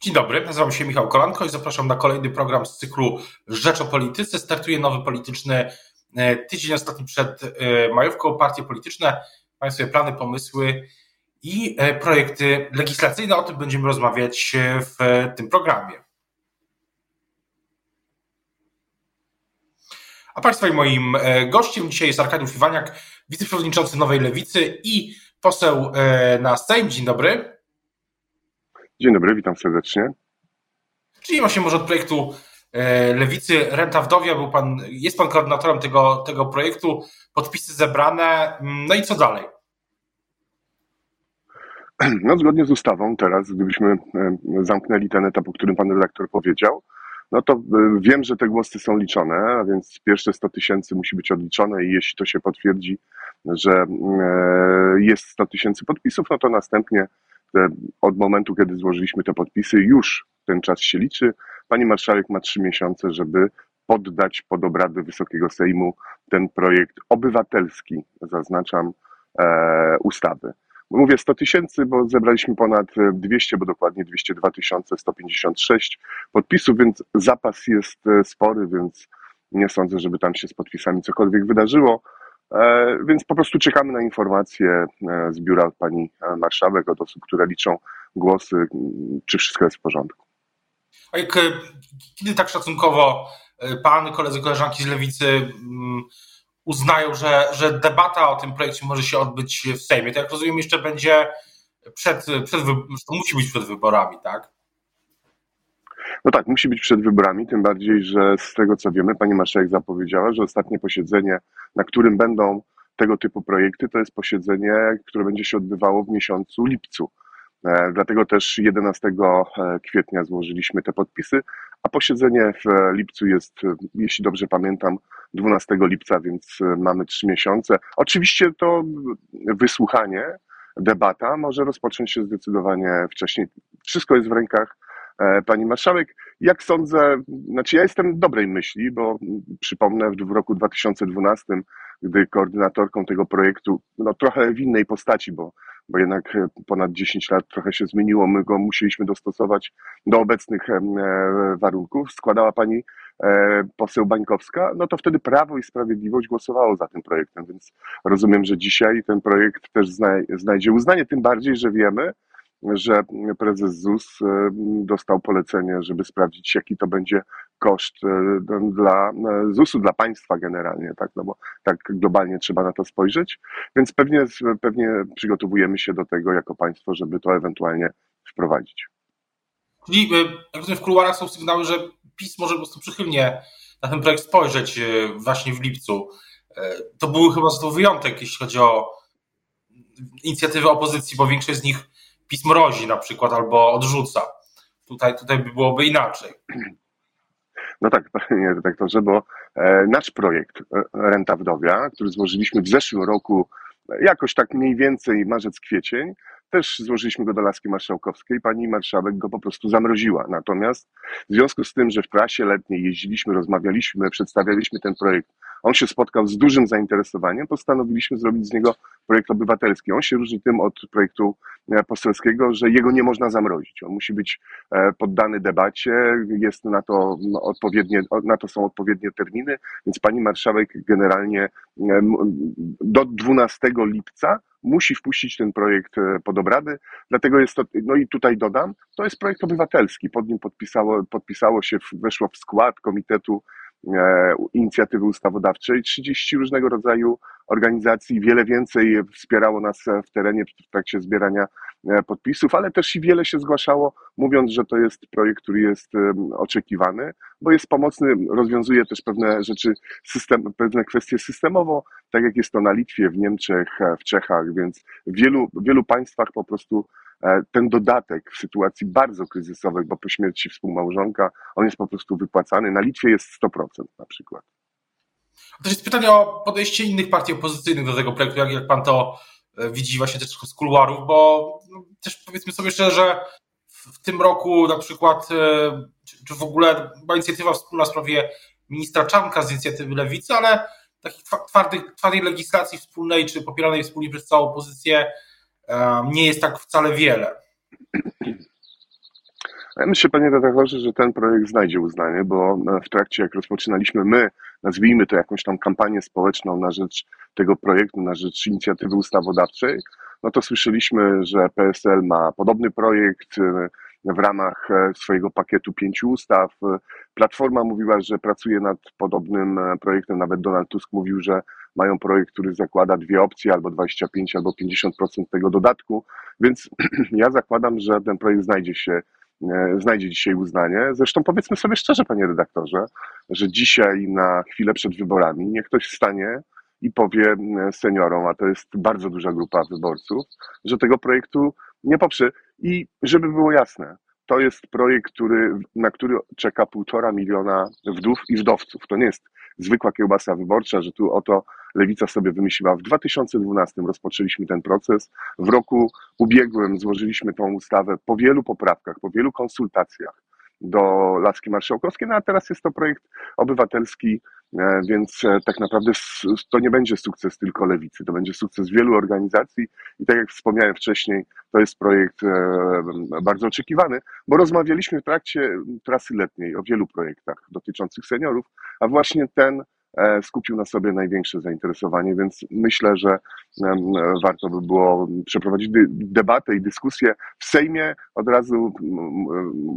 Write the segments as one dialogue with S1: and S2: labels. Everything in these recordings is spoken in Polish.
S1: Dzień dobry, nazywam się Michał Kolanko i zapraszam na kolejny program z cyklu Rzecz o Polityce. Startuje nowy polityczny e, tydzień ostatni przed e, majówką. Partie polityczne mają swoje plany, pomysły i e, projekty legislacyjne. O tym będziemy rozmawiać w tym programie. A Państwa i moim gościem dzisiaj jest Arkadiusz Iwaniak, wiceprzewodniczący Nowej Lewicy i poseł na Sejm. Dzień dobry.
S2: Dzień dobry, witam serdecznie.
S1: Czyli właśnie może od projektu e, Lewicy Renta Wdowia, był pan, jest pan koordynatorem tego, tego projektu, podpisy zebrane, no i co dalej?
S2: No zgodnie z ustawą teraz, gdybyśmy e, zamknęli ten etap, o którym pan redaktor powiedział, no to e, wiem, że te głosy są liczone, a więc pierwsze 100 tysięcy musi być odliczone i jeśli to się potwierdzi, że jest 100 tysięcy podpisów, no to następnie od momentu, kiedy złożyliśmy te podpisy, już ten czas się liczy. Pani marszałek ma trzy miesiące, żeby poddać pod obrady Wysokiego Sejmu ten projekt obywatelski, zaznaczam, e, ustawy. Mówię 100 tysięcy, bo zebraliśmy ponad 200, bo dokładnie 202 156 podpisów, więc zapas jest e, spory, więc nie sądzę, żeby tam się z podpisami cokolwiek wydarzyło. E, więc po prostu czekamy na informacje e, z biura pani e, marszałek od osób, które liczą głosy, czy wszystko jest w porządku.
S1: A jak, kiedy tak szacunkowo pan, koledzy, koleżanki z lewicy uznają, że, że debata o tym projekcie może się odbyć w Sejmie? To jak rozumiem, jeszcze będzie przed, przed to musi być przed wyborami, tak?
S2: No tak, musi być przed wyborami, tym bardziej, że z tego co wiemy, pani marszałek zapowiedziała, że ostatnie posiedzenie, na którym będą tego typu projekty, to jest posiedzenie, które będzie się odbywało w miesiącu lipcu. E, dlatego też 11 e, kwietnia złożyliśmy te podpisy, a posiedzenie w lipcu jest, jeśli dobrze pamiętam, 12 lipca, więc mamy trzy miesiące. Oczywiście to wysłuchanie, debata może rozpocząć się zdecydowanie wcześniej. Wszystko jest w rękach E, pani marszałek. Jak sądzę, znaczy ja jestem dobrej myśli, bo przypomnę w roku 2012, gdy koordynatorką tego projektu, no trochę w innej postaci, bo, bo jednak ponad 10 lat trochę się zmieniło, my go musieliśmy dostosować do obecnych e, warunków, składała pani e, poseł Bańkowska, no to wtedy Prawo i Sprawiedliwość głosowało za tym projektem, więc rozumiem, że dzisiaj ten projekt też znajdzie uznanie, tym bardziej, że wiemy, że prezes ZUS e, dostał polecenie, żeby sprawdzić, jaki to będzie koszt e, dla e, ZUS-u, dla państwa generalnie, tak, no bo tak globalnie trzeba na to spojrzeć, więc pewnie, pewnie przygotowujemy się do tego jako państwo, żeby to ewentualnie wprowadzić.
S1: Czyli w kuluarach są sygnały, że PiS może po prostu przychylnie na ten projekt spojrzeć właśnie w lipcu. To był chyba to wyjątek, jeśli chodzi o inicjatywy opozycji, bo większość z nich PiS mrozi na przykład albo odrzuca. Tutaj, tutaj by byłoby inaczej.
S2: No tak, panie redaktorze, bo e, nasz projekt e, Renta Wdowia, który złożyliśmy w zeszłym roku, jakoś tak mniej więcej marzec, kwiecień, też złożyliśmy go do Laski Marszałkowskiej, pani marszałek go po prostu zamroziła. Natomiast w związku z tym, że w prasie letniej jeździliśmy, rozmawialiśmy, przedstawialiśmy ten projekt, on się spotkał z dużym zainteresowaniem, postanowiliśmy zrobić z niego projekt obywatelski. On się różni tym od projektu e, poselskiego, że jego nie można zamrozić. On musi być e, poddany debacie, jest na to no, odpowiednie, na to są odpowiednie terminy, więc pani marszałek generalnie e, do 12 lipca musi wpuścić ten projekt pod obrady, dlatego jest to, no i tutaj dodam, to jest projekt obywatelski, pod nim podpisało, podpisało się, weszło w skład Komitetu inicjatywy ustawodawczej, 30 różnego rodzaju organizacji, wiele więcej wspierało nas w terenie w trakcie zbierania e, podpisów, ale też i wiele się zgłaszało, mówiąc, że to jest projekt, który jest oczekiwany, bo jest pomocny, rozwiązuje też pewne rzeczy, system, pewne kwestie systemowo, tak jak jest to na Litwie, w Niemczech, w Czechach, więc w wielu, w wielu państwach po prostu E, ten dodatek w sytuacji bardzo kryzysowej, bo po śmierci współmałżonka, on jest po prostu wypłacany. Na Litwie jest 100% na przykład.
S1: To jest pytanie o podejście innych partii opozycyjnych do tego projektu, jak, jak pan to e, widzi właśnie też z kuluarów, bo no, też powiedzmy sobie szczerze, w tym roku na przykład, e, czy, czy w ogóle była inicjatywa wspólna w sprawie ministra Czanka z inicjatywy Lewicy, ale takiej twardej, twardej legislacji wspólnej, czy popieranej wspólnie przez całą opozycję nie jest tak wcale wiele.
S2: Myślę, panie redaktorze, że ten projekt znajdzie uznanie, bo w trakcie, jak rozpoczynaliśmy my, nazwijmy to jakąś tam kampanię społeczną na rzecz tego projektu, na rzecz inicjatywy ustawodawczej, no to słyszeliśmy, że PSL ma podobny projekt e, w ramach e, swojego pakietu pięciu ustaw. Platforma mówiła, że pracuje nad podobnym e, projektem, nawet Donald Tusk mówił, że mają projekt, który zakłada dwie opcje, albo 25, albo 50% tego dodatku, więc ja zakładam, że ten projekt znajdzie się znajdzie dzisiaj uznanie. Zresztą powiedzmy sobie szczerze, panie redaktorze, że dzisiaj na chwilę przed wyborami niech ktoś wstanie i powie seniorom, a to jest bardzo duża grupa wyborców, że tego projektu nie poprze. I żeby było jasne, to jest projekt, który, na który czeka półtora miliona wdów i wdowców. To nie jest zwykła kiełbasa wyborcza, że tu oto lewica sobie wymyśliła. W 2012 rozpoczęliśmy ten proces. W roku ubiegłym złożyliśmy tą ustawę po wielu poprawkach, po wielu konsultacjach do laski marszałkowskiej, no a teraz jest to projekt obywatelski, e, więc e, tak naprawdę to nie będzie sukces tylko lewicy, to będzie sukces wielu organizacji i tak jak wspomniałem wcześniej, to jest projekt e, bardzo oczekiwany, bo rozmawialiśmy w trakcie trasy letniej o wielu projektach dotyczących seniorów, a właśnie ten skupił na sobie największe zainteresowanie, więc myślę, że warto by było przeprowadzić debatę i dyskusję w Sejmie. Od razu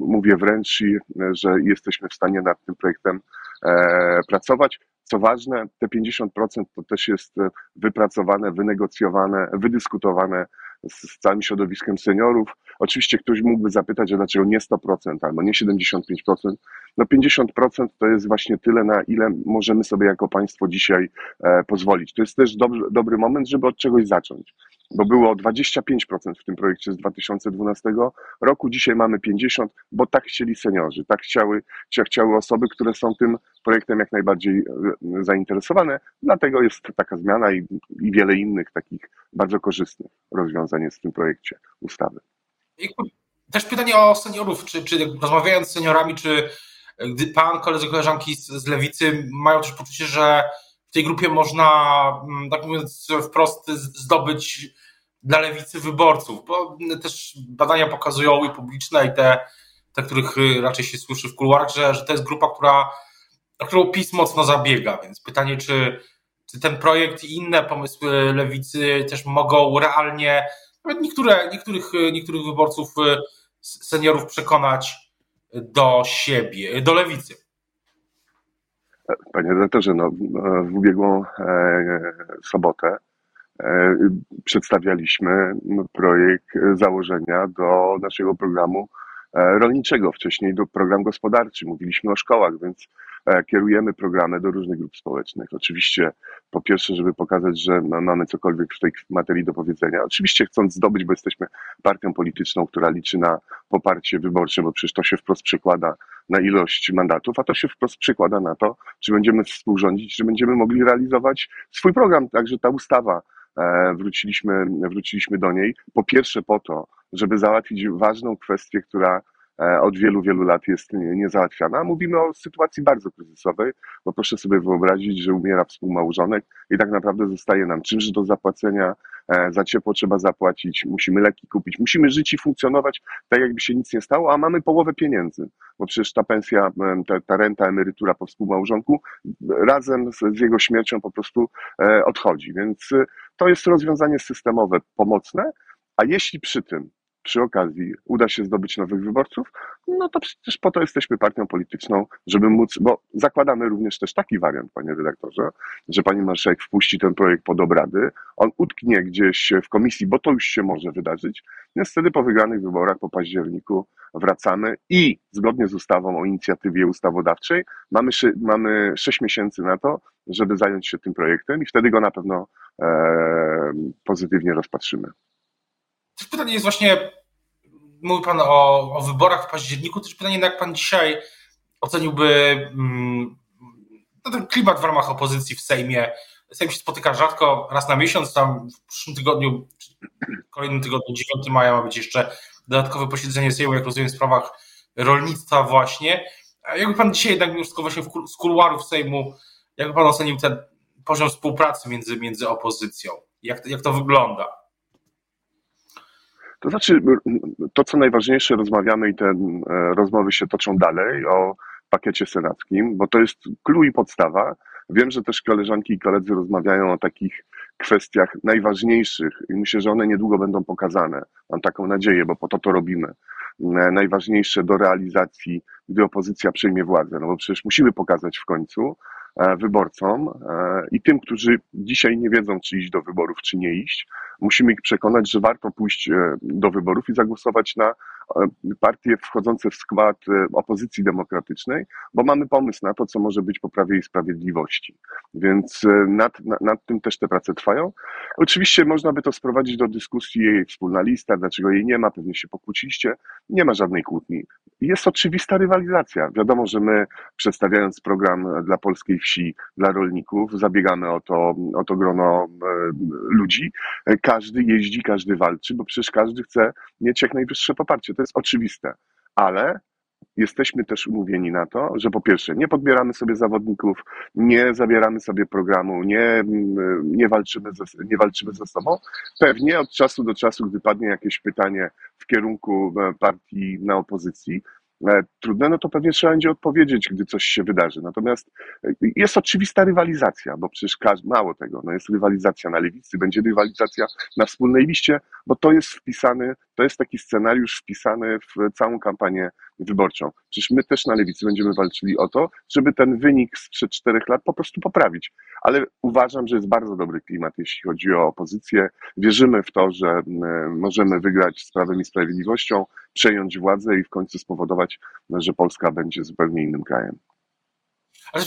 S2: mówię wręcz, że jesteśmy w stanie nad tym projektem e, pracować. Co ważne, te 50% to też jest wypracowane, wynegocjowane, wydyskutowane z całym środowiskiem seniorów. Oczywiście ktoś mógłby zapytać, a dlaczego nie 100% albo nie 75%. No 50% to jest właśnie tyle, na ile możemy sobie jako państwo dzisiaj e, pozwolić. To jest też dobry moment, żeby od czegoś zacząć, bo było 25% w tym projekcie z 2012 roku, dzisiaj mamy 50%, bo tak chcieli seniorzy, tak chciały, chciały osoby, które są tym projektem jak najbardziej e, zainteresowane, dlatego jest taka zmiana i, i wiele innych takich bardzo korzystnych rozwiązań jest w tym projekcie ustawy.
S1: Też pytanie o seniorów, czy, czy rozmawiając z seniorami, czy gdy pan, koledzy, koleżanki z, z lewicy mają też poczucie, że w tej grupie można, mm, tak mówiąc wprost, zdobyć dla lewicy wyborców, bo też badania pokazują i publiczne, i te, te których raczej się słyszy w kuluarach, że, że to jest grupa, która, o którą PiS mocno zabiega, więc pytanie, czy, czy ten projekt i inne pomysły lewicy też mogą realnie, nawet niektóre, niektórych, niektórych wyborców, seniorów przekonać do siebie, do lewicy?
S2: Panie redaktorze, no, w ubiegłą e, sobotę e, przedstawialiśmy projekt założenia do naszego programu e, rolniczego, wcześniej do program gospodarczy. Mówiliśmy o szkołach, więc kierujemy programy do różnych grup społecznych. Oczywiście, po pierwsze, żeby pokazać, że mamy cokolwiek w tej materii do powiedzenia. Oczywiście chcąc zdobyć, bo jesteśmy partią polityczną, która liczy na poparcie wyborcze, bo przecież to się wprost przekłada na ilość mandatów, a to się wprost przekłada na to, czy będziemy współrządzić, czy będziemy mogli realizować swój program. Także ta ustawa, e, wróciliśmy, wróciliśmy do niej, po pierwsze po to, żeby załatwić ważną kwestię, która E, od wielu, wielu lat jest niezałatwiana. Mówimy o sytuacji bardzo kryzysowej, bo proszę sobie wyobrazić, że umiera współmałżonek i tak naprawdę zostaje nam czynsz do zapłacenia, e, za ciepło trzeba zapłacić, musimy leki kupić, musimy żyć i funkcjonować tak, jakby się nic nie stało, a mamy połowę pieniędzy, bo przecież ta pensja, ta, ta renta, emerytura po współmałżonku razem z, z jego śmiercią po prostu e, odchodzi. Więc to jest rozwiązanie systemowe, pomocne, a jeśli przy tym przy okazji uda się zdobyć nowych wyborców, no to przecież po to jesteśmy partią polityczną, żeby móc, bo zakładamy również też taki wariant, panie redaktorze, że pani marszałek wpuści ten projekt pod obrady, on utknie gdzieś w komisji, bo to już się może wydarzyć, więc wtedy po wygranych wyborach po październiku wracamy i zgodnie z ustawą o inicjatywie ustawodawczej mamy, mamy 6 miesięcy na to, żeby zająć się tym projektem i wtedy go na pewno e, pozytywnie rozpatrzymy.
S1: Też pytanie jest właśnie, mówi Pan o, o wyborach w październiku, też pytanie, jak Pan dzisiaj oceniłby mm, no ten klimat w ramach opozycji w Sejmie. Sejm się spotyka rzadko, raz na miesiąc, tam w przyszłym tygodniu, kolejnym tygodniu, 9 maja ma być jeszcze dodatkowe posiedzenie Sejmu, jak rozumiem, w sprawach rolnictwa właśnie. A jakby Pan dzisiaj jednak mimo wszystko właśnie z kuluarów Sejmu, jakby Pan ocenił ten poziom współpracy między, między opozycją? Jak, jak to wygląda?
S2: To znaczy, to co najważniejsze, rozmawiamy i te rozmowy się toczą dalej o pakiecie senackim, bo to jest clue i podstawa. Wiem, że też koleżanki i koledzy rozmawiają o takich kwestiach najważniejszych i myślę, że one niedługo będą pokazane. Mam taką nadzieję, bo po to to robimy. Najważniejsze do realizacji, gdy opozycja przejmie władzę. No bo przecież musimy pokazać w końcu, E, wyborcom e, i tym, którzy dzisiaj nie wiedzą, czy iść do wyborów, czy nie iść, musimy ich przekonać, że warto pójść e, do wyborów i zagłosować na partie wchodzące w skład opozycji demokratycznej, bo mamy pomysł na to, co może być po prawie i sprawiedliwości. Więc nad, nad, nad tym też te prace trwają. Oczywiście można by to sprowadzić do dyskusji jej wspólna lista, dlaczego jej nie ma, pewnie się pokłóciliście. Nie ma żadnej kłótni. Jest oczywista rywalizacja. Wiadomo, że my przedstawiając program dla polskiej wsi, dla rolników, zabiegamy o to, o to grono e, ludzi. Każdy jeździ, każdy walczy, bo przecież każdy chce mieć jak najwyższe poparcie. To jest oczywiste. Ale jesteśmy też umówieni na to, że po pierwsze nie podbieramy sobie zawodników, nie zabieramy sobie programu, nie, nie, walczymy, ze, nie walczymy ze sobą. Pewnie od czasu do czasu, gdy padnie jakieś pytanie w kierunku e, partii na opozycji, E, trudne, no to pewnie trzeba będzie odpowiedzieć, gdy coś się wydarzy. Natomiast e, jest oczywista rywalizacja, bo przecież każdy, mało tego, no jest rywalizacja na lewicy, będzie rywalizacja na wspólnej liście, bo to jest wpisany, to jest taki scenariusz wpisany w całą kampanię wyborczą. Przecież my też na lewicy będziemy walczyli o to, żeby ten wynik sprzed czterech lat po prostu poprawić. Ale uważam, że jest bardzo dobry klimat, jeśli chodzi o opozycję. Wierzymy w to, że możemy wygrać z Prawem i Sprawiedliwością, przejąć władzę i w końcu spowodować, że Polska będzie zupełnie innym krajem.
S1: Ale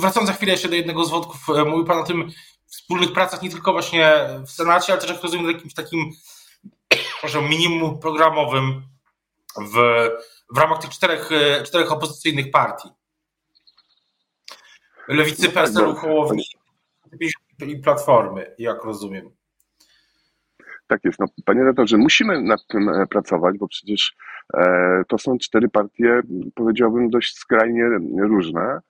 S1: wracając za chwilę jeszcze do jednego z wątków, e, mówił Pan o tym wspólnych pracach nie tylko właśnie w Senacie, ale też jak rozumiem jakimś takim proszę, minimum programowym w, w ramach tych czterech, czterech opozycyjnych partii. Lewicy, PSL-u, no, Hołowni i Platformy, jak rozumiem.
S2: Tak jest. No, panie redaktorze, musimy nad tym e, pracować, bo przecież e, to są cztery partie, powiedziałbym, dość skrajnie różne.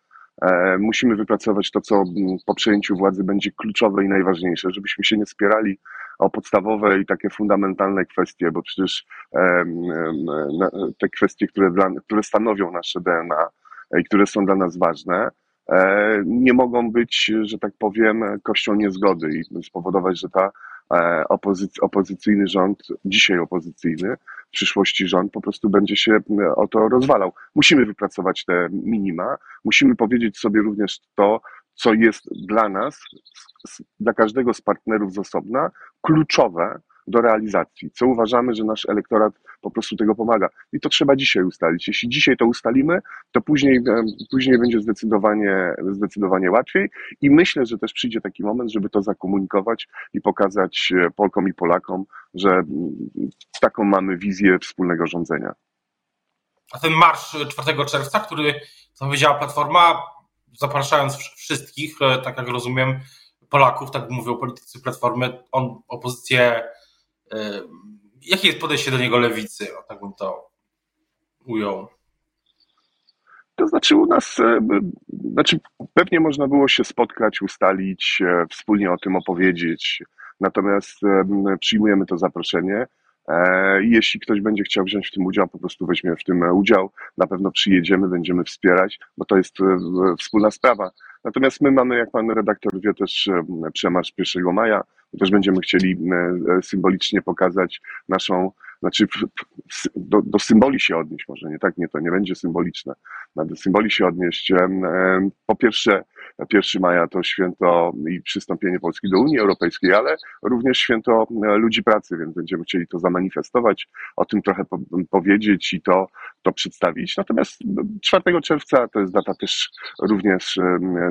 S2: E, musimy wypracować to, co po przejęciu władzy będzie kluczowe i najważniejsze, żebyśmy się nie spierali o podstawowe i takie fundamentalne kwestie, bo przecież te kwestie, które, dla, które stanowią nasze DNA i które są dla nas ważne, e, nie mogą być, że tak powiem, kością niezgody i spowodować, że ta e, opozyc opozycyjny rząd, dzisiaj opozycyjny, w przyszłości rząd po prostu będzie się o to rozwalał. Musimy wypracować te minima, musimy powiedzieć sobie również to, co jest dla nas, dla każdego z partnerów z osobna, kluczowe do realizacji, co uważamy, że nasz elektorat po prostu tego pomaga. I to trzeba dzisiaj ustalić. Jeśli dzisiaj to ustalimy, to później, później będzie zdecydowanie, zdecydowanie łatwiej i myślę, że też przyjdzie taki moment, żeby to zakomunikować i pokazać e, Polkom i Polakom, że taką mamy wizję wspólnego rządzenia.
S1: A ten marsz 4 czerwca, który powiedziała Platforma, zapraszając wszystkich, e, tak jak rozumiem, Polaków, tak mówią politycy Platformy, on opozycję, e, jakie jest podejście do niego lewicy, o tak bym to ujął?
S2: To znaczy u nas, e, znaczy pewnie można było się spotkać, ustalić, wspólnie o tym opowiedzieć, natomiast przyjmujemy to zaproszenie. Jeśli ktoś będzie chciał wziąć w tym udział, po prostu weźmie w tym udział. Na pewno przyjedziemy, będziemy wspierać, bo to jest wspólna sprawa. Natomiast my mamy, jak pan redaktor wie, też przemarsz 1 maja. Też będziemy chcieli e, symbolicznie pokazać naszą, znaczy do, do symboli się odnieść, może nie tak, nie, to nie będzie symboliczne. Do symboli się odnieść. Po pierwsze, 1 maja to święto i przystąpienie Polski do Unii Europejskiej, ale również święto e, ludzi pracy, więc będziemy chcieli to zamanifestować, o tym trochę powiedzieć i to, to przedstawić. Natomiast 4 czerwca to jest data też również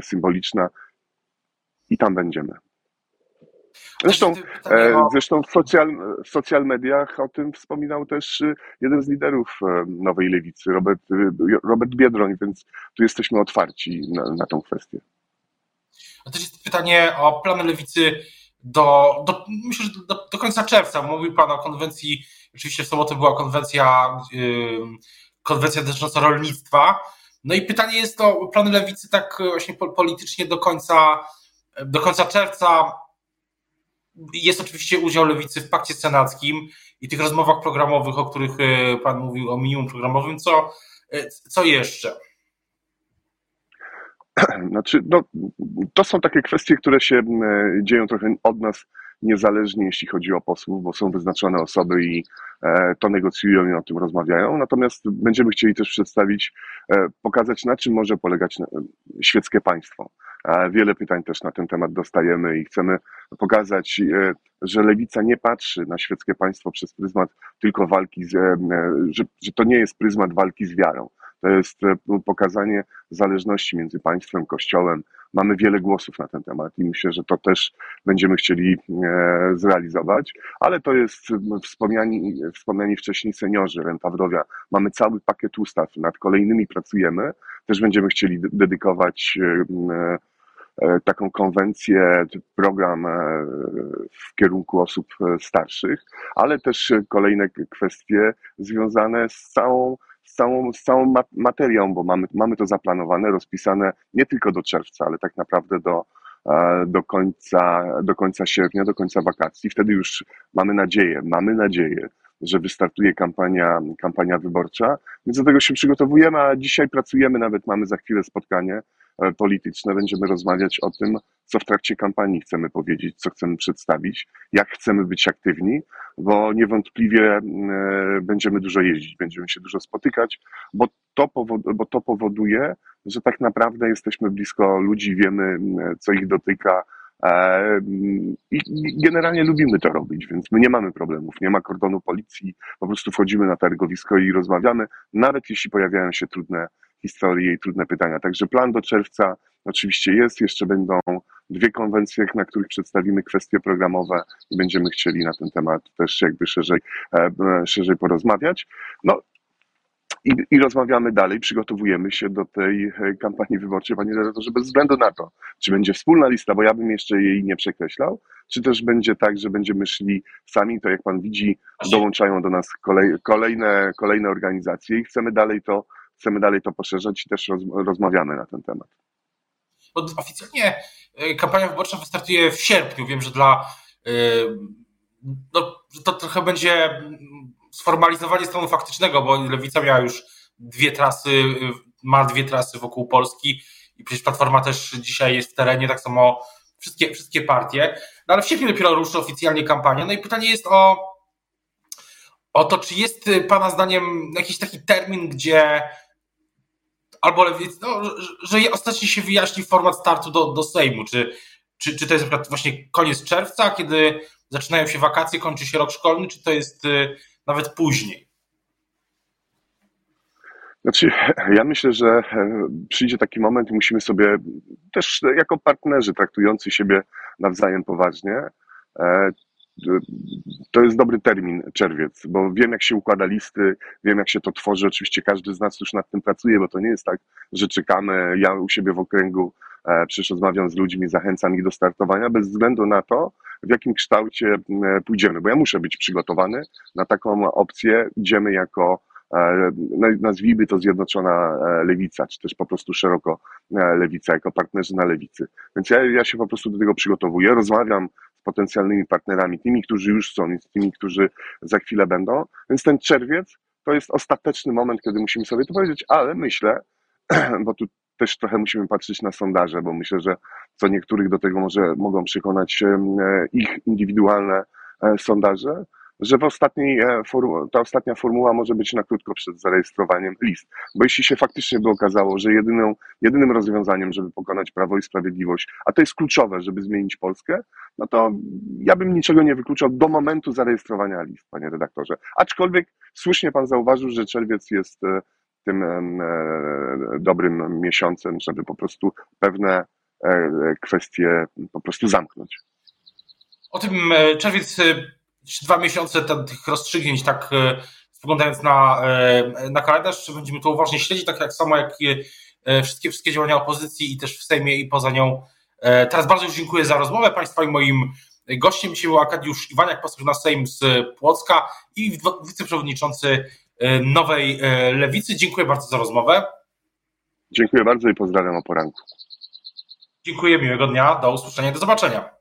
S2: symboliczna i tam będziemy. Zresztą, e, zresztą w, social, w social mediach o tym wspominał też y, jeden z liderów e, Nowej Lewicy, Robert, y, Robert Biedroń, więc tu jesteśmy otwarci na, na tą kwestię.
S1: A też jest pytanie o plany Lewicy do, do myślę, że do, do końca czerwca. Mówił Pan o konwencji, oczywiście w sobotę była konwencja, yy, konwencja dotycząca rolnictwa. No i pytanie jest o plany Lewicy tak właśnie politycznie do końca, do końca czerwca jest oczywiście udział lewicy w pakcie senackim i tych rozmowach programowych, o których Pan mówił, o minimum programowym. Co, co jeszcze?
S2: Znaczy, no, to są takie kwestie, które się dzieją trochę od nas niezależnie, jeśli chodzi o posłów, bo są wyznaczone osoby i e, to negocjują i o tym rozmawiają. Natomiast będziemy chcieli też przedstawić, e, pokazać, na czym może polegać świeckie państwo. Wiele pytań też na ten temat dostajemy i chcemy pokazać, e, że lewica nie patrzy na świeckie państwo przez pryzmat tylko walki, z, że, że to nie jest pryzmat walki z wiarą. To jest pokazanie zależności między państwem, kościołem, Mamy wiele głosów na ten temat i myślę, że to też będziemy chcieli e, zrealizować, ale to jest wspomniani, wspomniani wcześniej seniorzy, renta wdowia. Mamy cały pakiet ustaw, nad kolejnymi pracujemy. Też będziemy chcieli dedykować e, e, taką konwencję, program w kierunku osób starszych, ale też kolejne kwestie związane z całą z całą, z całą materią, bo mamy, mamy to zaplanowane, rozpisane nie tylko do czerwca, ale tak naprawdę do, e, do końca, do końca sierpnia, do końca wakacji. Wtedy już mamy nadzieję, mamy nadzieję, że wystartuje kampania, kampania wyborcza, więc do tego się przygotowujemy, a dzisiaj pracujemy, nawet mamy za chwilę spotkanie e, polityczne, będziemy rozmawiać o tym, co w trakcie kampanii chcemy powiedzieć, co chcemy przedstawić, jak chcemy być aktywni, bo niewątpliwie e, będziemy dużo jeździć, będziemy się dużo spotykać, bo to, bo to powoduje, że tak naprawdę jesteśmy blisko ludzi, wiemy, co ich dotyka, e, i generalnie lubimy to robić, więc my nie mamy problemów, nie ma kordonu policji, po prostu wchodzimy na targowisko i rozmawiamy, nawet jeśli pojawiają się trudne historie i trudne pytania. Także plan do czerwca oczywiście jest, jeszcze będą dwie konwencje, na których przedstawimy kwestie programowe i będziemy chcieli na ten temat też jakby szerzej, e, szerzej porozmawiać. No, i, I, rozmawiamy dalej, przygotowujemy się do tej e, kampanii wyborczej, panie redaktorze, bez względu na to, czy będzie wspólna lista, bo ja bym jeszcze jej nie przekreślał, czy też będzie tak, że będziemy szli sami, to jak pan widzi, dołączają do nas kolej, kolejne, kolejne organizacje i chcemy dalej to, chcemy dalej to poszerzać i też roz, rozmawiamy na ten temat.
S1: Oficjalnie e, kampania wyborcza wystartuje w sierpniu. Wiem, że dla e, no, to trochę będzie sformalizowanie stanu faktycznego, bo Lewica miała już dwie trasy, ma dwie trasy wokół Polski i przecież Platforma też dzisiaj jest w terenie, tak samo wszystkie, wszystkie partie. No ale w sierpniu dopiero ruszy oficjalnie kampania. No i pytanie jest o, o to, czy jest Pana zdaniem jakiś taki termin, gdzie albo lewicy, no, że, ostatecznie się wyjaśni format startu do, do Sejmu, czy, czy, czy to jest właśnie koniec czerwca, kiedy zaczynają się wakacje, kończy się rok szkolny, czy to jest y, nawet później?
S2: Znaczy, ja myślę, że e, przyjdzie taki moment i musimy sobie też jako partnerzy traktujący siebie nawzajem poważnie, e, to jest dobry termin, czerwiec, bo wiem, jak się układa listy, wiem, jak się to tworzy. Oczywiście każdy z nas już nad tym pracuje, bo to nie jest tak, że czekamy. Ja u siebie w okręgu e, przecież rozmawiam z ludźmi, zachęcam ich do startowania, bez względu na to, w jakim kształcie pójdziemy, bo ja muszę być przygotowany na taką opcję. Idziemy jako e, nazwijmy to Zjednoczona e, Lewica, czy też po prostu szeroko Lewica, jako partnerzy na Lewicy. Więc ja, ja się po prostu do tego przygotowuję, rozmawiam potencjalnymi partnerami, tymi, którzy już są i z tymi, którzy za chwilę będą. Więc ten czerwiec to jest ostateczny moment, kiedy musimy sobie to powiedzieć, ale myślę, bo tu też trochę musimy patrzeć na sondaże, bo myślę, że co niektórych do tego może mogą przekonać e, ich indywidualne e, sondaże, że w ostatniej, e, ta ostatnia formuła może być na krótko przed zarejestrowaniem list. Bo jeśli się faktycznie by okazało, że jedyną, jedynym rozwiązaniem, żeby pokonać Prawo i Sprawiedliwość, a to jest kluczowe, żeby zmienić Polskę, no to ja bym niczego nie wykluczał do momentu zarejestrowania list, panie redaktorze. Aczkolwiek słusznie pan zauważył, że czerwiec jest tym dobrym miesiącem, żeby po prostu pewne kwestie po prostu zamknąć.
S1: O tym czerwiec dwa miesiące tych rozstrzygnięć, tak e, spoglądając na, e, na kalendarz, będziemy to uważnie śledzić, tak jak samo jak e, wszystkie, wszystkie działania opozycji i też w Sejmie i poza nią. Teraz bardzo już dziękuję za rozmowę Państwa i moim gościem dzisiaj był Arkadiusz Iwaniak, poseł na Sejm z Płocka i wiceprzewodniczący Nowej Lewicy. Dziękuję bardzo za rozmowę.
S2: Dziękuję bardzo i pozdrawiam o poranku.
S1: Dziękuję, miłego dnia, do usłyszenia, do zobaczenia.